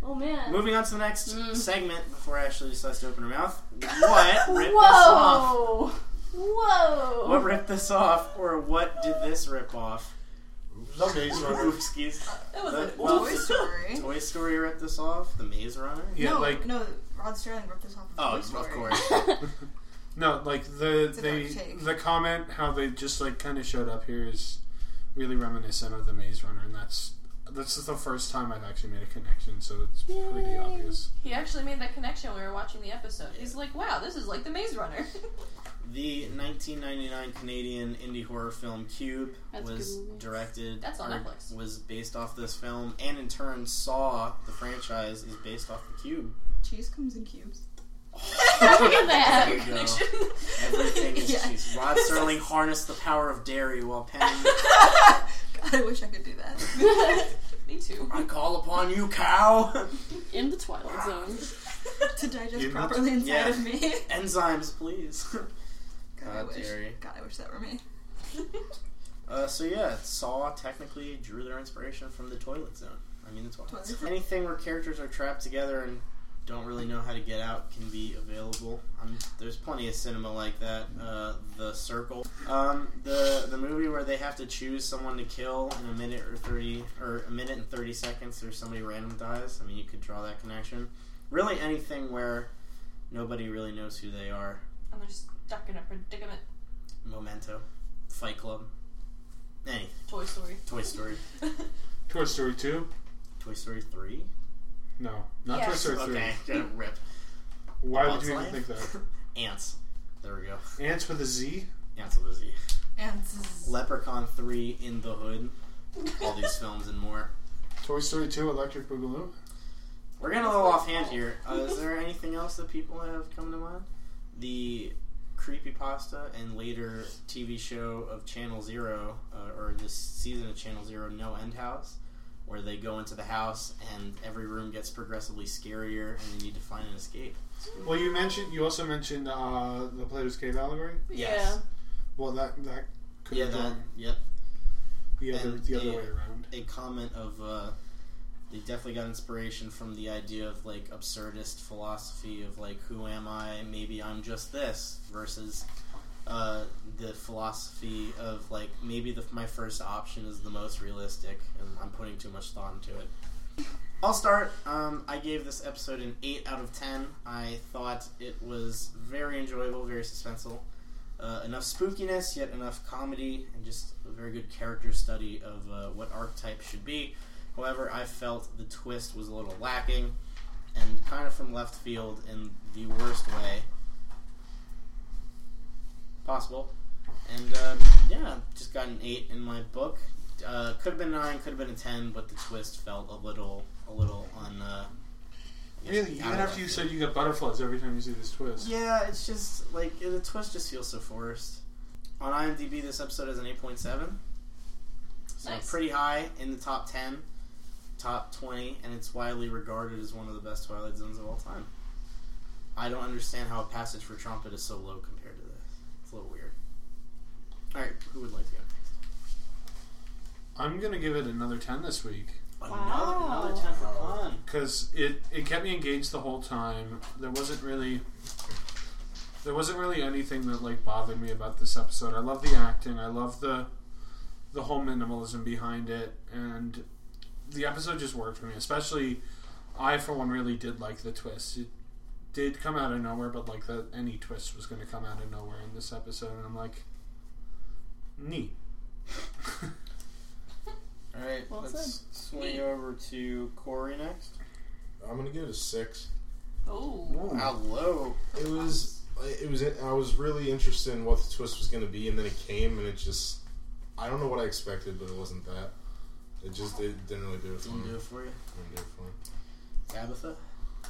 Oh man. Moving on to the next Mm. segment before Ashley decides to open her mouth. What (laughs) ripped this off? Whoa. Whoa. What ripped this off, or what did this rip off? the Maze (laughs) Runner. Oopskies. That was The- a well, Toy Story. Toy Story ripped this off. The Maze Runner. Yeah, no, like no, Rod Serling ripped this off of Oh, Toy of Story. course. (laughs) no, like the they the comment how they just like kind of showed up here is really reminiscent of the Maze Runner, and that's this is the first time I've actually made a connection, so it's pretty obvious. He actually made that connection when we were watching the episode. He's like, wow, this is like the Maze Runner. (laughs) The 1999 Canadian indie horror film Cube That's was good movie. directed. That's on or Netflix. Was based off this film, and in turn, Saw the franchise is based off the Cube. Cheese comes in cubes. (laughs) Look at that. There you go. Everything is (laughs) Yeah. cheese. Rod Serling harnessed the power of dairy while penning. (laughs) God, I wish I could do that. Me too. I call upon you, cow. In the Twilight Zone. to digest You- properly inside Yeah. of me. Enzymes, please. God, I God, wish. dairy. God, I wish that were me. Uh, so yeah, Saw technically drew their inspiration from the Toilet Zone. I mean the Twilight Toilet Zone. Zone. Anything where characters are trapped together and don't really know how to get out can be available. Um, there's plenty of cinema like that. Uh, the Circle, um, the the movie where they have to choose someone to kill in a minute or thirty or a minute and thirty seconds, or somebody random dies. I mean, you could draw that connection. Really, anything where nobody really knows who they are. And they're stuck in a predicament. Memento, Fight Club, Any Toy Story. Toy Story, (laughs) Toy Story 2? Toy Story three. No, not Toy Yes. Story 3. Okay, gotta rip. Why would Bug's you even Life? think that? (laughs) Ants. There we go. Ants with a Z? Ants with a Z. And Leprechaun three in the hood. All these (laughs) films and more. Toy Story 2 Electric Boogaloo? We're getting a little offhand here. Uh, is there anything else that people have come to mind? The creepypasta and later TV show of Channel Zero, uh, or this season of Channel Zero, No End House, where they go into the house and every room gets progressively scarier and they need to find an escape. Well, you mentioned, you also mentioned uh, the Plato's Cave allegory? Yes. Well, that, that could Yeah, have that. Yep. the other, and the other a- way around. A comment of uh, they definitely got inspiration from the idea of like absurdist philosophy of like who am I? Maybe I'm just this versus uh, the philosophy of like maybe the, my first option is the most realistic and I'm putting too much thought into it. I'll start. Um, I gave this episode an 8 out of 10. I thought it was very enjoyable, very suspenseful. Uh, enough spookiness, yet enough comedy, and just a very good character study of uh, what archetype should be. However, I felt the twist was a little lacking, and kind of from left field in the worst way possible. And uh, yeah, just got an eight in my book. Uh, could have been nine, could have been a ten, but the twist felt a little, a little on. Uh, Really? Even after you field. said you get butterflies every time you see this twist? Yeah, it's just like the twist just feels so forced. On IMDb, this episode has an eight point seven, so Nice. pretty high in the top ten, top twenty, and it's widely regarded as one of the best Twilight Zones of all time. I don't understand how a passage for trumpet is so low compared to this. It's a little weird. All right, who would like to go next? I'm going to give it another 10 this week. Another, another ten for Con. because it it kept me engaged the whole time. There wasn't really there wasn't really anything that like bothered me about this episode. I love the acting. I love the the whole minimalism behind it, and the episode just worked for me. Especially, I for one really did like the twist. It did come out of nowhere, but like that any twist was going to come out of nowhere in this episode, and I'm like, neat. (laughs) All right, Well let's swing over to Corey next. I'm gonna give it a six. Oh. How low? It was. It was. I was really interested in what the twist was going to be, and then it came, and it just. I don't know what I expected, but it wasn't that. It just it didn't really do it for Didn't me. do it for you, Didn't do it for me. Tabitha.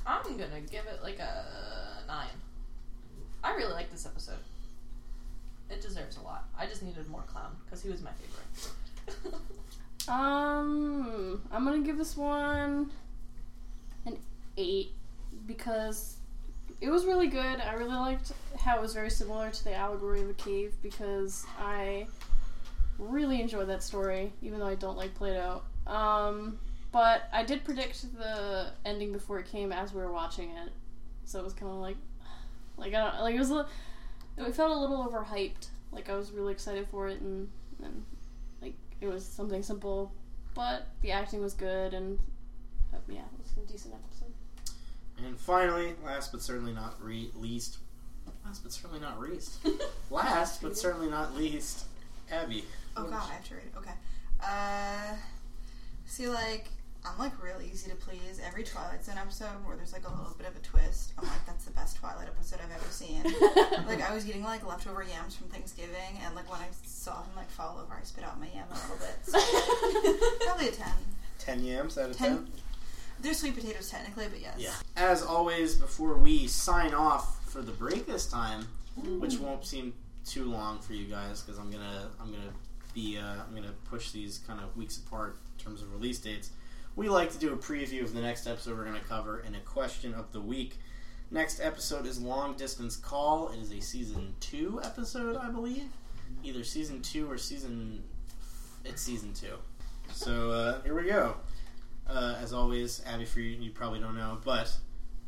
I'm gonna give it like a nine. I really like this episode. It deserves a lot. I just needed more clown because he was my favorite. (laughs) Um, I'm gonna give this one an eight because it was really good. I really liked how it was very similar to the allegory of a cave because I really enjoyed that story, even though I don't like Plato. Um, but I did predict the ending before it came as we were watching it, so it was kind of like, like I don't like it was. A, li- it felt a little overhyped. Like I was really excited for it, and and like it was something simple, but the acting was good, and uh, yeah, it was a decent episode. And finally, last but certainly not re- least, last but certainly not least, (laughs) last but certainly not least, Abby. Oh god, I have to read it. Okay. Uh, see, like, I'm like real easy to please. Every Twilight Zone episode where there's like a little bit of a twist, I'm like, that's the best Twilight episode I've ever seen. (laughs) like, I was eating like leftover yams from Thanksgiving, and like when I saw him like fall over, I spit out my yam a little bit. So, (laughs) probably a ten. Ten yams out of Ten. ten. They're sweet potatoes technically, but yes. Yeah. As always, before we sign off for the break this time, which won't seem too long for you guys because I'm gonna I'm gonna be uh, I'm gonna push these kind of weeks apart in terms of release dates. We like to do a preview of the next episode we're gonna cover and a question of the week. Next episode is Long Distance Call. It is a season two episode, I believe. Either season two or season. It's season two. So uh, here we go. Uh, as always, Abby, for you, you probably don't know, but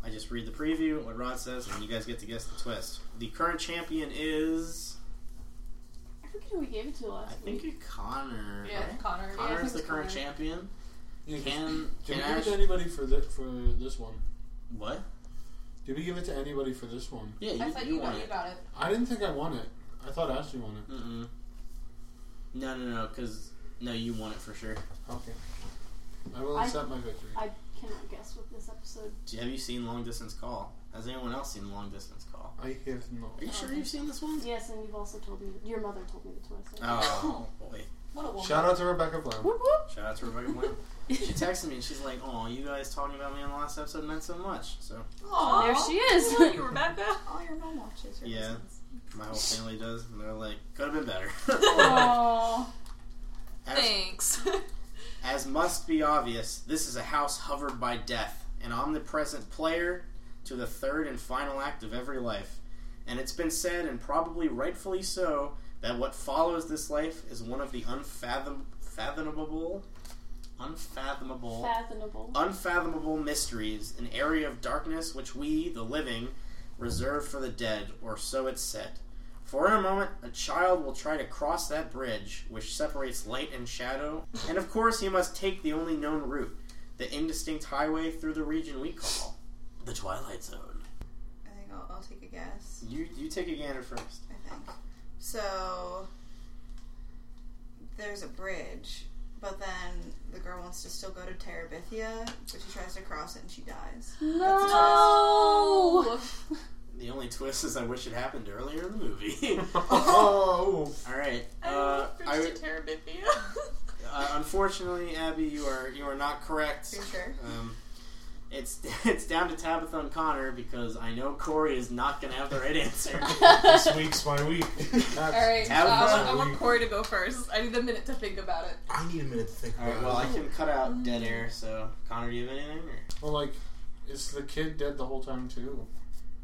I just read the preview, what Rod says, and you guys get to guess the twist. The current champion is, I forget who we gave it to I last think, week. Connor. Yeah, right? Connor. Yeah, I is the current Connor. champion. Yeah, Can Did can we give it to anybody for the, for this one? What? Did we give it to anybody for this one? Yeah, you, I thought you you, won got, it. you got it. I didn't think I won it. I thought Ashley won it. Mm-mm. No, no, no, because no, you won it for sure. Okay. I will I- accept my victory. I cannot guess what this episode. Do Have you seen Long Distance Call? Has anyone else seen Long Distance Call? I have not. Are you sure you've seen this one? Yes, and you've also told me. Your mother told me the twist. Oh (laughs) boy! What a woman. Shout out to Rebecca Blount. Whoop whoop. Shout out to Rebecca Blount. She texted me and she's like, "Oh, you guys talking about me on the last episode meant so much." So Aw. There she is. Love you, Rebecca. (laughs) All your mom watches. Your yeah, listens. my whole family does, and they're like, "Could have been better." (laughs) Aww. As- Thanks. As must be obvious, this is a house hovered by death, an omnipresent player to the third and final act of every life. And it's been said, and probably rightfully so, that what follows this life is one of the unfathom- fathomable, unfathomable, Fathomable. unfathomable mysteries, an area of darkness which we, the living, reserve for the dead, or so it's said. For in a moment, a child will try to cross that bridge which separates light and shadow, and of course he must take the only known route, the indistinct highway through the region we call the Twilight Zone. I think I'll, I'll take a guess. You you take a gander first. I think. So there's a bridge, but then the girl wants to still go to Terabithia, but she tries to cross it and she dies. No. The only twist is I wish it happened earlier in the movie. Oh. (laughs) (laughs) All right. I Uh, love I, Bridge to Terabithia. (laughs) uh, unfortunately, Abby, you are you are not correct. You sure? Um, it's (laughs) it's down to Tabitha and Connor because I know Corey is not going to have the right answer. (laughs) this week's my week. All right, Tabitha. I, want, I want Corey to go first. I need a minute to think about it. I need a minute to think All right. about Well, I can cut out dead air. So Connor, do you have anything? Or? Well, like, is the kid dead the whole time too?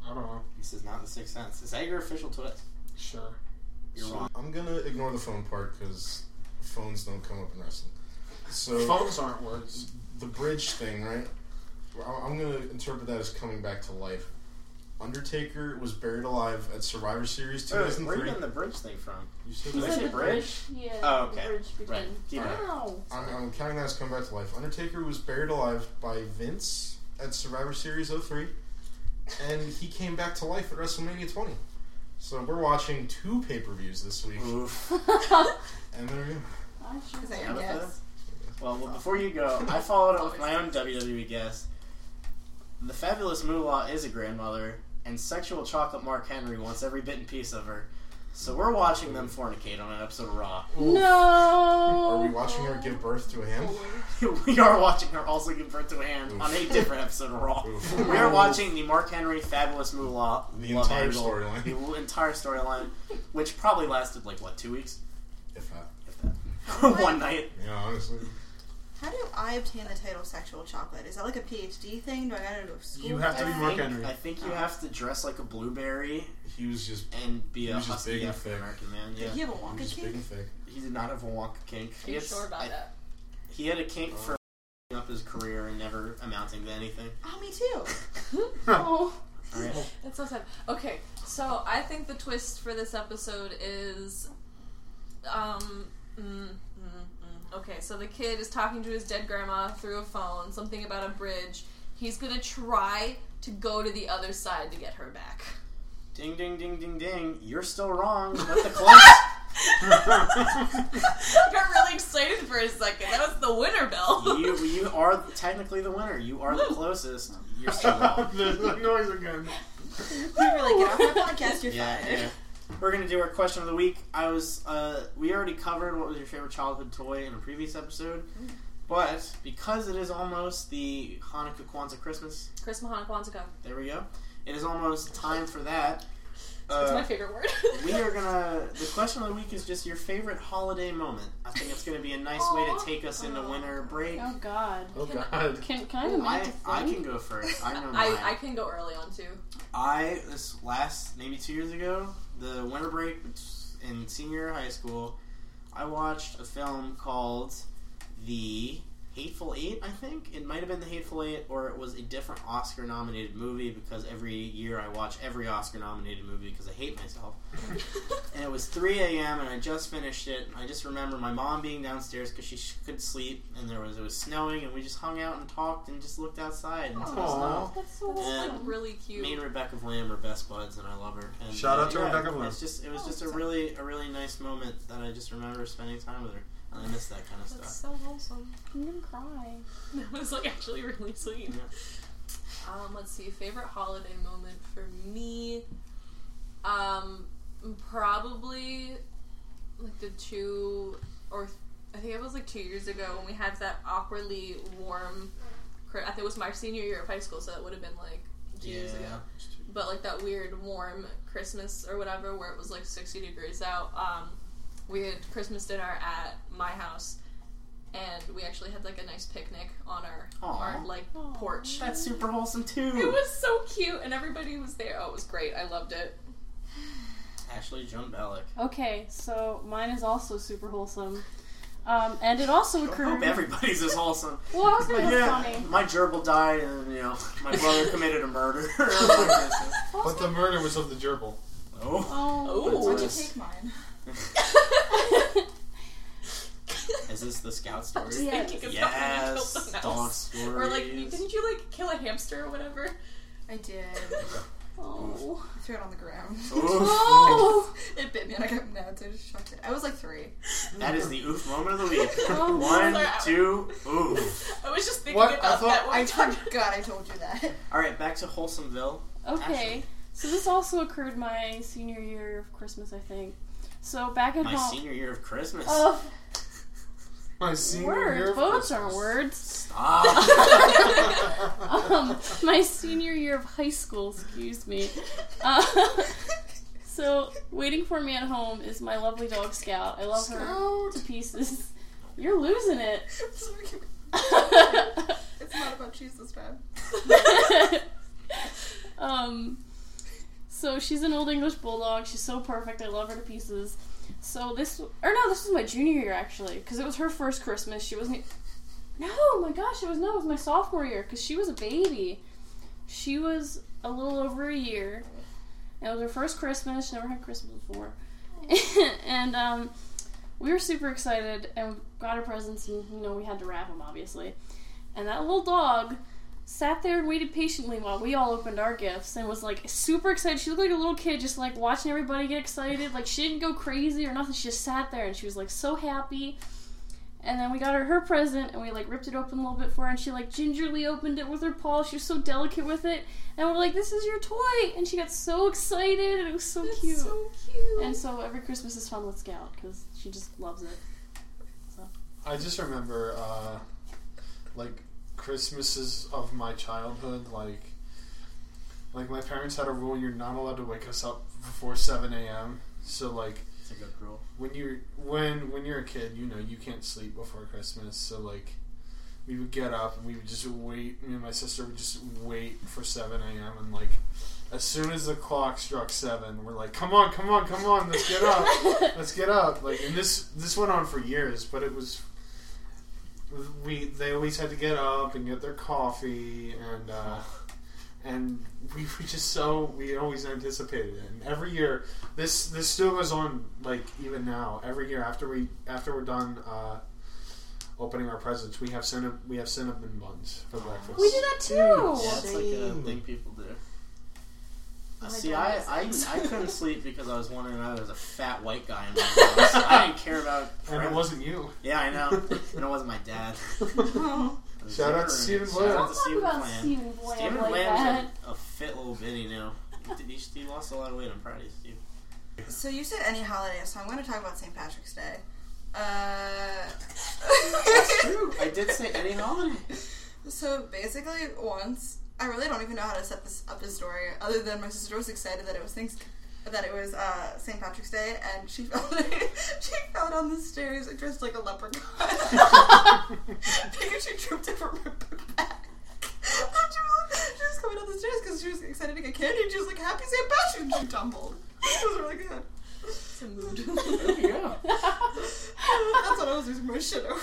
I don't know. This is not the Sixth Sense. Is that your official twist? Sure. You're wrong. I'm gonna ignore the phone part because phones don't come up in wrestling. So Phones aren't words. the bridge thing, right? Well, I'm gonna interpret that as coming back to life. Undertaker was buried alive at Survivor Series Where are you 2003. getting the bridge thing from? You said Did I that? say the bridge? Yeah. Oh, the okay. bridge between. Right. Keep it. Ow. I'm, I'm counting that as coming back to life. Undertaker was buried alive by Vince at Survivor Series 03, and he came back to life at WrestleMania 20. So we're watching two pay per views this week, Oof. (laughs) (laughs) and there we go. I Is that your guess? Well, well, before you go, I followed up with my own WWE guess. The fabulous Moolah is a grandmother, and sexual chocolate Mark Henry wants every bit and piece of her. So we're watching them fornicate on an episode of Raw. No. Are we watching her give birth to a hand? (laughs) we are watching her also give birth to a hand Oof. on a different episode of Raw. We are watching the Mark Henry fabulous Moolah The love entire angle, storyline. The entire storyline, which probably lasted like what two weeks, If that. if that, (laughs) one night. Yeah, honestly. How do I obtain the title sexual chocolate? Is that like a PhD thing? Do I gotta go to school? You have to be that? Mark I think, Henry. I think you have to dress like a blueberry He was just and be He a was just big and African thick. American man. Did Yeah, he have a he Wonka was just big cake? and thick. he did not have a Wonka kink. Are He you had- sure about I- that? He had a kink for up his career and never amounting to anything. Oh, me too. (laughs) (laughs) Oh. All right. That's so sad. Okay, so I think the twist for this episode is, um, mm. Okay. So the kid is talking to his dead grandma through a phone. Something about a bridge. He's gonna try to go to the other side to get her back. Ding ding ding ding ding. You're still wrong, (laughs) but the close. I got really excited for a second. That was the winner bell. you you are technically the winner. You are the closest. You're still wrong. (laughs) There's the noise again. We really get off my podcast. You're Yeah, fired. yeah. We're gonna do our question of the week. I was uh, we already covered what was your favorite childhood toy in a previous episode, but because it is almost the Hanukkah, Kwanzaa, Christmas, Christmas Hanukkah Kwanzaa. there we go. It is almost time for that. That's Uh, my favorite word. we are gonna. (laughs) The question of the week is just your favorite holiday moment. I think it's gonna be a nice way to take us into winter break. Oh God. Oh Can I- God. Can can I have a I, minute to I can go first. I know. I, I can go early on too. I this last maybe two years ago, the winter break in senior high school, I watched a film called The Hateful Eight, I think. It might have been The Hateful Eight, or it was a different Oscar nominated movie because every year I watch every Oscar nominated movie because I hate myself. (laughs) and it was 3 a.m. and I just finished it. I just remember my mom being downstairs because she sh- could sleep, and there was it was snowing, and we just hung out and talked and just looked outside until the snow. That's so And Like, really cute. Me and Rebecca Vlam are best buds, and I love her. And, Shout uh, out to yeah, Rebecca Vlam. It's just it was just a really a really nice moment that I just remember spending time with her, and I miss that kind of That's stuff. so wholesome. I'm gonna cry. (laughs) That was like actually really sweet. Um, let's see, favorite holiday moment for me. Um, probably like the two or I think it was like two years ago when we had that awkwardly warm. Chri- I think it was my senior year of high school, so that would have been like two years Yeah. ago. But like that weird warm Christmas or whatever, where it was like sixty degrees out. Um, we had Christmas dinner at my house, and we actually had like a nice picnic on our Aw. our like porch. That's super wholesome too. It was so cute, and everybody was there. Oh, it was great. I loved it. Ashley Joan Bellick. Okay, so mine is also super wholesome. Um, and it also I occurred. hope everybody's as wholesome. (laughs) Well, I was gonna yeah, funny. my gerbil died, and you know my brother (laughs) committed a murder. (laughs) But the murder was of the gerbil. oh, Oh. Why'd you Twist. take mine? (laughs) is this the scout story? Just thinking about when you Yes, the mouse. dog stories. Or like, didn't you like kill a hamster or whatever? I did. (laughs) Oh. I threw it on the ground. (laughs) Oh. it bit me and I got mad, so I just chucked it. I was like three. That is the oof moment of the week. Oh, One, sorry. two, oof. I was just thinking What? I about thought- that. When I we talked- forgot I told you that. All right, back to Wholesomeville. Okay, so this also occurred my senior year of Christmas, I think. So back at My home. senior year of Christmas. Oh, (laughs) My senior year words. of Both Christmas. are words. Stop. (laughs) (laughs) um, my senior year of high school, excuse me. Uh, so, waiting for me at home is my lovely dog Scout. I love her to pieces. You're losing it. it's not about cheese this time. um, so she's an old English bulldog. She's so perfect. I love her to pieces. So this, or no, this was my junior year actually, because it was her first Christmas. She wasn't. No, my gosh, it was no, it was my sophomore year because she was a baby. She was a little over a year. It was her first Christmas. She never had Christmas before, (laughs) and um, we were super excited and got her presents, and you know we had to wrap them obviously. And that little dog sat there and waited patiently while we all opened our gifts and was like super excited. She looked like a little kid, just like watching everybody get excited. Like she didn't go crazy or nothing. She just sat there and she was like so happy. And then we got her her present and we like ripped it open a little bit for her and she like gingerly opened it with her paw. She was so delicate with it. And we're like, "This is your toy!" And she got so excited and it was so cute. so cute. And so every Christmas is fun with Scout because she just loves it. I just remember, uh, like Christmases of my childhood. Like, like my parents had a rule: you're not allowed to wake us up before seven a.m. So like, It's a good rule. when you're when when you're a kid, you know you can't sleep before Christmas. So like, we would get up and we would just wait. Me and my sister would just wait for seven a.m. and like. As soon as the clock struck seven, we're like, "Come on, come on, come on! Let's get up! (laughs) Let's get up!" Like, and this this went on for years, but it was we they always had to get up and get their coffee and uh, and we were just so we always anticipated it and every year this this still goes on like even now every year after we after we're done uh, opening our presents we have cinnamon we have cinnamon buns for breakfast We do that too. Yeah, it's like a thing people do. Uh, see, I, I. I couldn't (laughs) sleep because I was wondering whether there was a fat white guy in my house. I didn't (laughs) care about. and it wasn't you Yeah, I know. (laughs) And it wasn't my dad. Shout out to Stephen Shout out Bland. to Stephen about Bland. Stephen Bland Stephen like Bland's that. a, a fit little bitty now. He, he, he lost a lot of weight. I'm proud of you, Steve. So you said any holiday, so I'm going to talk about St. Patrick's Day. Uh, That's true. I did say any holiday. So basically, once I really don't even know how to set this up this story, other than my sister was excited that it was things that it was uh, St. Patrick's Day, and she (laughs) fell she fell down the stairs dressed like a leprechaun (laughs) because she tripped over her back. And she was, she was coming down the stairs because she was excited to get candy, and she was like, "Happy St. Patrick's!" and she tumbled. It was really good. It's a mood. (laughs) There you go. That's what I was losing my shit over.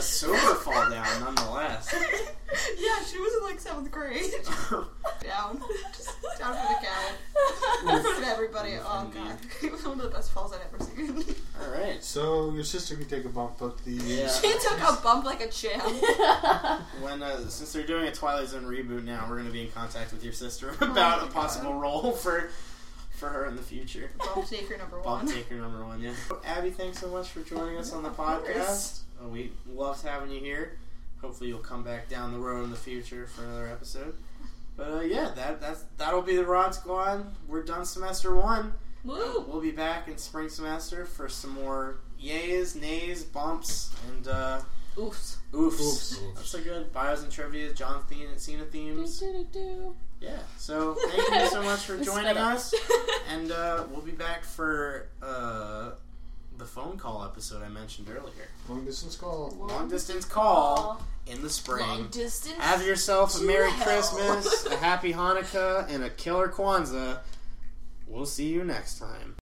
Sober fall down, nonetheless. (laughs) yeah, she was in like seventh grade. (laughs) down. Just down for the count. (laughs) In front of everybody. Oh god. It was one of the best falls I've ever seen. All right. So your sister can take a bump, but the Yeah. She took a bump like a champ. When uh, since they're doing a Twilight Zone reboot now, we're going to be in contact with your sister about Oh a possible role for for her in the future. Bump taker number Bump one. taker number one, yeah. Abby, thanks so much for joining us on the podcast. Course. Uh, we loved having you here. Hopefully, you'll come back down the road in the future for another episode. But uh, yeah, that that's that'll be the Rod Squad. We're done semester one. Woo! We'll be back in spring semester for some more yays, nays, bumps, and uh, Oofs. oofs. Oofs. That's a good bios and trivia, John Cena, Cena themes. Do-do-do. Yeah. So thank you so much for (laughs) joining us, and uh, we'll be back for uh, the phone call episode I mentioned earlier. long distance call. Long distance call in the spring. Long distance. Have yourself a to Merry hell. Christmas, a (laughs) Happy Hanukkah, and a killer Kwanzaa. We'll see you next time.